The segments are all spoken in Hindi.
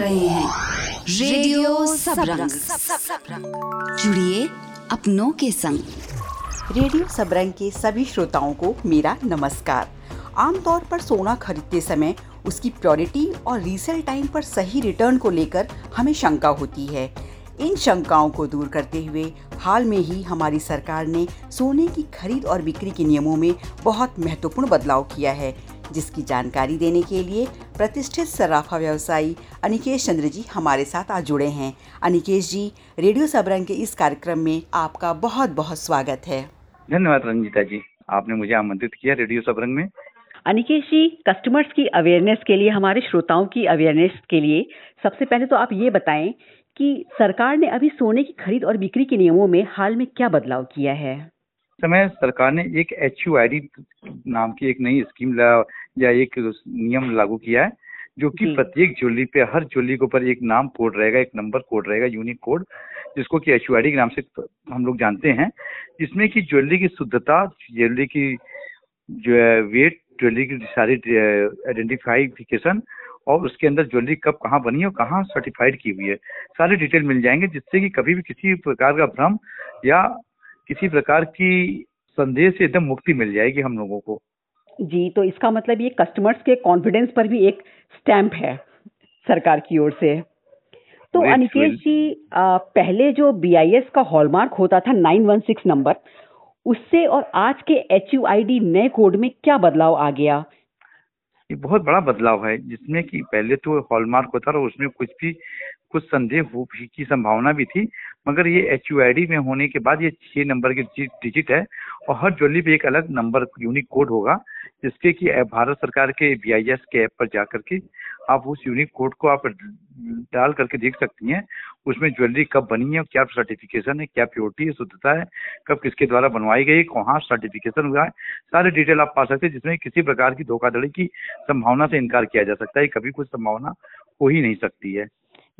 रहे हैं। रेडियो सबरंग जुड़िए अपनों के संग। रेडियो सबरंग के सभी श्रोताओं को मेरा नमस्कार। आमतौर पर सोना खरीदते समय उसकी प्योरिटी और रीसेल टाइम पर सही रिटर्न को लेकर हमें शंका होती है। इन शंकाओं को दूर करते हुए हाल में ही हमारी सरकार ने सोने की खरीद और बिक्री के नियमों में बहुत महत्वपूर्ण बदलाव किया है, जिसकी जानकारी देने के लिए प्रतिष्ठित सराफा व्यवसायी अनिकेश चंद्र जी हमारे साथ आज जुड़े हैं। अनिकेश जी रेडियो सबरंग के इस कार्यक्रम में आपका बहुत बहुत स्वागत है। धन्यवाद रंजिता जी आपने मुझे आमंत्रित किया रेडियो सबरंग में। अनिकेश जी कस्टमर्स की अवेयरनेस के लिए हमारे श्रोताओं की अवेयरनेस के लिए सबसे पहले तो आप ये बताएँ कि सरकार ने अभी सोने की खरीद और बिक्री के नियमों में हाल में क्या बदलाव किया है? समय सरकार ने एक एचयूआईडी नाम की एक नई स्कीम या एक नियम लागू किया है जो कि प्रत्येक ज्वेलरी पे हर ज्वेलरी के ऊपर एक नाम कोड रहेगा एक नंबर कोड रहेगा यूनिक कोड जिसको कि एच के नाम से हम लोग जानते हैं। जिसमें कि ज्वेलरी की शुद्धता ज्वेलरी की जो है वेट ज्वेलरी की सारी आइडेंटिफाइफिकेशन और उसके अंदर ज्वेलरी कब कहाँ बनी है और कहाँ सर्टिफाइड की हुई है सारे डिटेल मिल जाएँगे जिससे कि कभी भी किसी प्रकार का भ्रम या किसी प्रकार की संदेह से एकदम मुक्ति मिल जाएगी हम लोगों को। जी तो इसका मतलब ये कस्टमर्स के कॉन्फिडेंस पर भी एक स्टैंप है सरकार की ओर से। तो अनिकेश जी आ, पहले जो बीआईएस का हॉलमार्क होता था 916 नंबर उससे और आज के एचयूआईडी नए कोड में क्या बदलाव आ गया? ये बहुत बड़ा बदलाव है जिसमें कि पहले तो हॉलमार्क होता था उसमें कुछ भी कुछ संदेह हो की संभावना भी थी, मगर ये एचयूआईडी में होने के बाद ये छह नंबर के डिजिट है और हर ज्वेलरी पे एक अलग नंबर यूनिक कोड होगा, जिसके कि भारत सरकार के बी के ऐप पर जा करके आप उस यूनिक कोड को आप डाल करके देख सकती हैं, उसमें ज्वेलरी कब बनी है, क्या सर्टिफिकेशन है, क्या प्योरिटी है, शुद्धता है, कब किसके द्वारा बनवाई गई, कहाँ सर्टिफिकेशन हुआ है, सारे डिटेल आप पा सकते हैं, जिसमें किसी प्रकार की धोखाधड़ी की संभावना से इनकार किया जा सकता है कभी कुछ संभावना हो ही नहीं सकती है।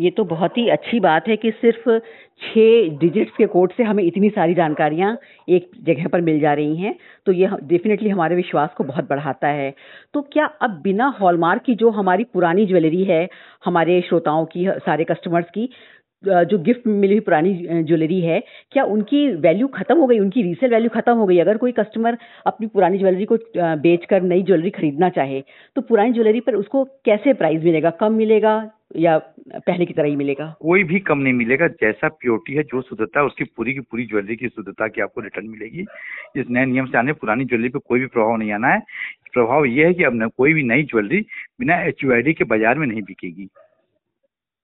ये तो बहुत ही अच्छी बात है कि सिर्फ़ छः डिजिट्स के कोड से हमें इतनी सारी जानकारियाँ एक जगह पर मिल जा रही हैं तो ये डेफिनेटली हमारे विश्वास को बहुत बढ़ाता है। तो क्या अब बिना हॉलमार्क की जो हमारी पुरानी ज्वेलरी है, हमारे श्रोताओं की, सारे कस्टमर्स की जो गिफ्ट मिली हुई पुरानी ज्वेलरी है, क्या उनकी वैल्यू खत्म हो गई? उनकी रीसेल वैल्यू खत्म हो गई? अगर कोई कस्टमर अपनी पुरानी ज्वेलरी को बेचकर नई ज्वेलरी खरीदना चाहे तो पुरानी ज्वेलरी पर उसको कैसे प्राइस मिलेगा? कम मिलेगा या पहले की तरह ही मिलेगा? कोई भी कम नहीं मिलेगा। जैसा प्योरिटी है, जो शुद्धता है, उसकी पूरी की पूरी ज्वेलरी की शुद्धता की आपको रिटर्न मिलेगी। इस नए नियम से आने, पुरानी ज्वेलरी पे कोई भी प्रभाव नहीं आना है। प्रभाव ये है कि अब कोई भी नई ज्वेलरी बिना एच के बाज़ार में नहीं बिकेगी।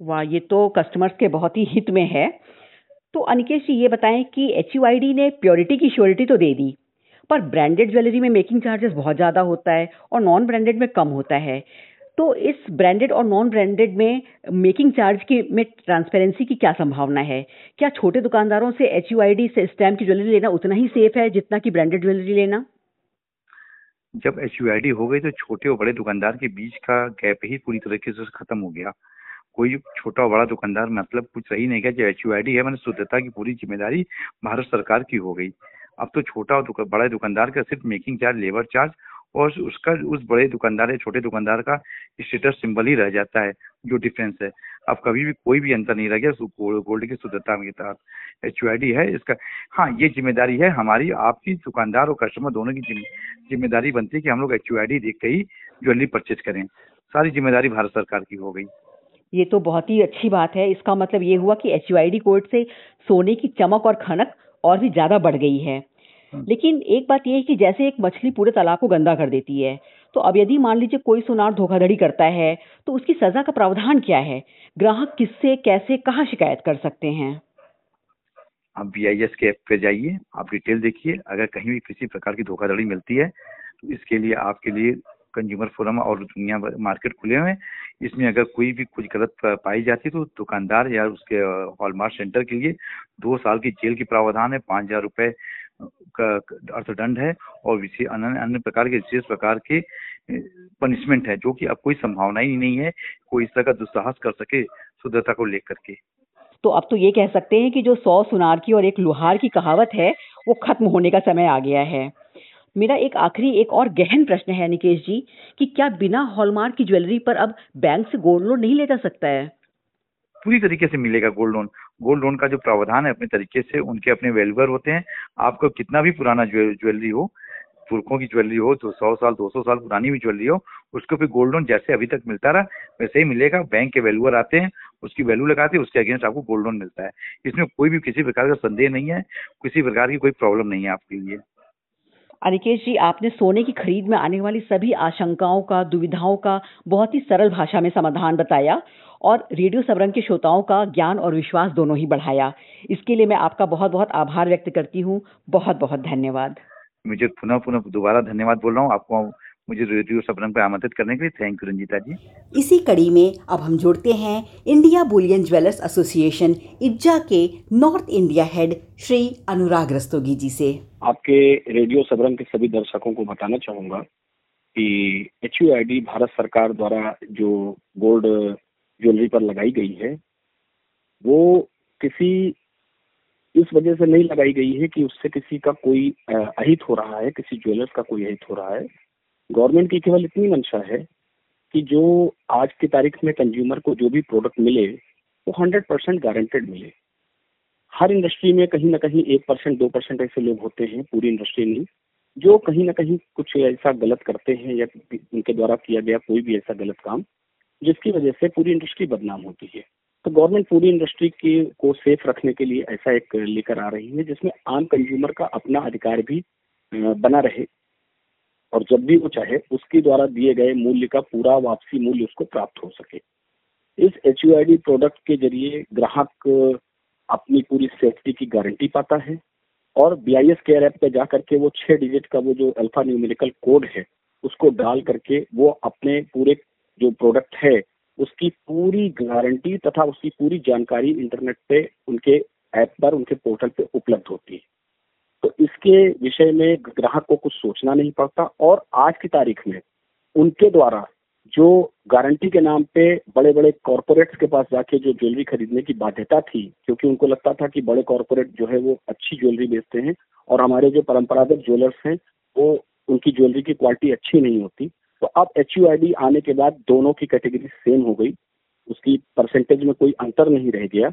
वाह, ये तो कस्टमर्स के बहुत ही हित में है। तो अनिकेश जी, ये बताएँ कि एचयूआईडी ने प्योरिटी की श्योरिटी तो दे दी, पर ब्रांडेड ज्वेलरी में मेकिंग चार्जेस बहुत ज़्यादा होता है और नॉन ब्रांडेड में कम होता है। तो इस ब्रांडेड और नॉन ब्रांडेड में मेकिंग चार्ज की, में ट्रांसपेरेंसी की क्या संभावना है? क्या छोटे दुकानदारों से एच से स्टैम्प की ज्वेलरी लेना उतना ही सेफ़ है जितना कि ब्रांडेड ज्वेलरी लेना? जब एचयूआईडी हो गई तो छोटे और बड़े दुकानदार के बीच का गैप ही पूरी तरीके से खत्म हो गया। कोई छोटा बड़ा दुकानदार मतलब कुछ सही नहीं जो एच है, मैंने शुद्धता की पूरी ज़िम्मेदारी भारत सरकार की हो गई। अब तो छोटा और बड़ा दुकानदार का सिर्फ़ मेकिंग चार्ज लेबर चार्ज और उसका, उस बड़े दुकानदार या छोटे दुकानदार का स्टेटस सिंबल ही रह जाता है, जो डिफरेंस है। अब कभी भी कोई भी अंतर नहीं रह गया गोल्ड की शुद्धता के तहत। एच है, इसका हाँ ये ज़िम्मेदारी है हमारी, आपकी दुकानदार और कस्टमर दोनों की ज़िम्मेदारी बनती है कि हम लोग एच देख के ही ज्वेलरी परचेज करें। सारी ज़िम्मेदारी भारत सरकार की हो गई। ये तो बहुत ही अच्छी बात है। इसका मतलब ये हुआ कि एच कोड से सोने की चमक और खनक और भी ज़्यादा बढ़ गई है। हाँ। लेकिन एक बात यह है कि जैसे एक मछली पूरे तालाब को गंदा कर देती है तो अब यदि मान लीजिए कोई सुनार धोखाधड़ी करता है तो उसकी सजा का प्रावधान क्या है? ग्राहक किससे कैसे कहाँ शिकायत कर सकते हैं? आप बी आई एस के ऐप पे जाइए आप डिटेल देखिए। अगर कहीं भी किसी प्रकार की धोखाधड़ी मिलती है तो इसके लिए आपके लिए कंज्यूमर फोरम और दुनिया मार्केट खुले हुए हैं। इसमें अगर कोई भी कुछ गलत पाई जाती तो दुकानदार या उसके हॉलमार्क सेंटर के लिए दो साल की जेल की प्रावधान है, पाँच हज़ार रुपए का अर्थदंड है और विशेष अन्य अन्य प्रकार के, विशेष प्रकार के पनिशमेंट है, जो कि अब कोई संभावना ही नहीं है, कोई इस तरह का दुस्साहस कर सके शुद्धता को लेकर के। तो अब तो ये कह सकते हैं कि जो सौ सुनार की और एक लुहार की कहावत है, वो खत्म होने का समय आ गया है। मेरा एक आखिरी, एक और गहन प्रश्न है, निकेश जी, कि क्या बिना हॉलमार्क की ज्वेलरी पर अब बैंक से गोल्ड लोन नहीं ले जा सकता है? पूरी तरीके से मिलेगा गोल्ड लोन। गोल्ड लोन का जो प्रावधान है, अपने तरीके से उनके अपने वैल्यूअर होते हैं। आपको कितना भी पुराना ज्वेलरी हो, पुरखों की ज्वेलरी हो तो सौ साल, दो सौ साल पुरानी भी ज्वेलरी हो, उसको ऊपर गोल्ड लोन जैसे अभी तक मिलता रहा, वैसे ही मिलेगा। बैंक के वैल्यूअर आते हैं, उसकी वैल्यू लगाते हैं, उसके अगेंस्ट आपको गोल्ड लोन मिलता है। इसमें कोई भी किसी प्रकार का संदेह नहीं है, किसी प्रकार की कोई प्रॉब्लम नहीं है आपके लिए। अनिकेश जी, आपने सोने की खरीद में आने वाली सभी आशंकाओं का, दुविधाओं का बहुत ही सरल भाषा में समाधान बताया और रेडियो सबरंग के श्रोताओं का ज्ञान और विश्वास दोनों ही बढ़ाया। इसके लिए मैं आपका बहुत बहुत आभार व्यक्त करती हूँ। बहुत बहुत धन्यवाद। मुझे पुनः पुनः दोबारा धन्यवाद बोल रहा हूँ। आपको मुझे रेडियो सबरंग पे आमंत्रित करने के लिए थैंक यू रंजीता जी। इसी कड़ी में अब हम जुड़ते हैं India Boolean jewellers association Itza के North India head Shri Anurag Rastogi ji से। आपके रेडियो सबरंग के सभी दर्शकों को बताना चाहूँगा कि एचयूआईडी भारत सरकार द्वारा जो गोल्ड ज्वेलरी पर लगाई गई है वो किसी इस वजह से नहीं लगाई गई है कि उससे किसी का कोई अहित हो रहा है किसी ज्वेलर्स का कोई अहित हो रहा है। गवर्नमेंट की केवल इतनी मंशा है कि जो आज की तारीख में कंज्यूमर को जो भी प्रोडक्ट मिले, वो हंड्रेड परसेंट गारंटेड मिले। हर इंडस्ट्री में कहीं ना कहीं एक परसेंट दो परसेंट ऐसे लोग होते हैं, पूरी इंडस्ट्री में, जो कहीं ना कहीं कुछ ऐसा गलत करते हैं या उनके द्वारा किया गया कोई भी ऐसा गलत काम, जिसकी वजह से पूरी इंडस्ट्री बदनाम होती है। तो गवर्नमेंट पूरी इंडस्ट्री के, को सेफ़ रखने के लिए ऐसा एक लेकर आ रही है, जिसमें आम कंज्यूमर का अपना अधिकार भी बना रहे। और जब भी वो चाहे, उसके द्वारा दिए गए मूल्य का पूरा वापसी मूल्य उसको प्राप्त हो सके। इस HUID प्रोडक्ट के ज़रिए ग्राहक अपनी पूरी सेफ्टी की गारंटी पाता है और B I S care app पे जा करके वो छह डिजिट का वो जो अल्फ़ा न्यूमेरिकल कोड है, उसको डाल करके वो अपने पूरे जो प्रोडक्ट है, उसकी पूरी गारंटी तथा उसकी पूरी जानकारी इंटरनेट पे उनके ऐप पर, उनके पोर्टल पे उपलब्ध होती है। तो इसके विषय में ग्राहक को कुछ सोचना नहीं पड़ता और आज की तारीख में उनके द्वारा जो गारंटी के नाम पे बड़े बड़े कॉरपोरेट्स के पास जाके जो ज्वेलरी खरीदने की बाध्यता थी, क्योंकि उनको लगता था कि बड़े कॉरपोरेट जो है वो अच्छी ज्वेलरी बेचते हैं और हमारे जो परंपरागत ज्वेलर्स हैं, वो उनकी ज्वेलरी की क्वालिटी अच्छी नहीं होती। तो अब एच आने के बाद दोनों की कैटेगरी सेम हो गई, उसकी परसेंटेज में कोई अंतर नहीं रह गया।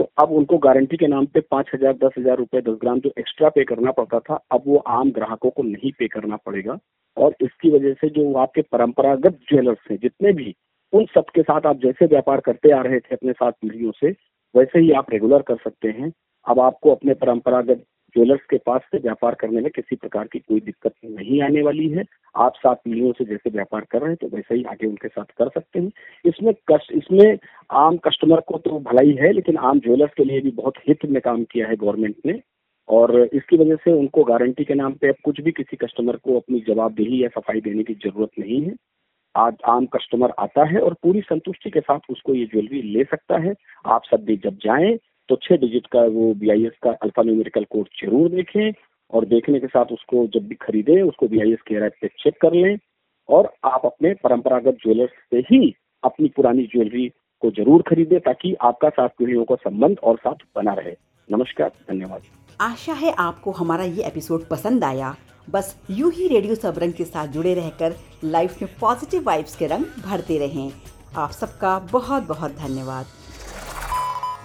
तो अब उनको गारंटी के नाम पे पाँच हज़ार, दस हज़ार रुपए दस ग्राम जो एक्स्ट्रा पे करना पड़ता था, अब वो आम ग्राहकों को नहीं पे करना पड़ेगा। और इसकी वजह से जो आपके परंपरागत ज्वेलर्स हैं, जितने भी, उन सबके साथ आप जैसे व्यापार करते आ रहे थे अपने साथ पीढ़ियों से, वैसे ही आप रेगुलर कर सकते हैं। अब आपको अपने परंपरागत ज्वेलर्स के पास से व्यापार करने में किसी प्रकार की कोई दिक्कत नहीं आने वाली है। आप सात पीढ़ियों से जैसे व्यापार कर रहे हैं तो वैसे ही आगे उनके साथ कर सकते हैं। इसमें कस्ट इसमें आम कस्टमर को तो भलाई है, लेकिन आम ज्वेलर्स के लिए भी बहुत हित में काम किया है गवर्नमेंट ने। और इसकी वजह से उनको गारंटी के नाम पे अब कुछ भी किसी कस्टमर को अपनी जवाबदेही या सफ़ाई देने की ज़रूरत नहीं है। आज आम कस्टमर आता है और पूरी संतुष्टि के साथ उसको ये ज्वेलरी ले सकता है। आप सब भी जब जाएँ तो छह डिजिट का वो BIS का अल्फ़ा न्यूमेरिकल कोड ज़रूर देखें और देखने के साथ उसको जब भी खरीदें, उसको बी आई एस के पे चेक कर लें और आप अपने परंपरागत ज्वेलर्स से ही अपनी पुरानी ज्वेलरी को ज़रूर खरीदें ताकि आपका सात पीढ़ियों का संबंध और साथ बना रहे। नमस्कार, धन्यवाद। आशा है आपको हमारा ये एपिसोड पसंद आया। बस यूँ ही रेडियो सबरंग के साथ जुड़े रहकर लाइफ में पॉजिटिव वाइब्स के रंग भरते रहें। आप सबका बहुत बहुत धन्यवाद।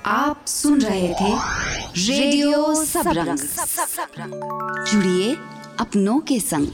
आप सुन रहे थे रेडियो सबरंग। जुड़िए अपनों के संग।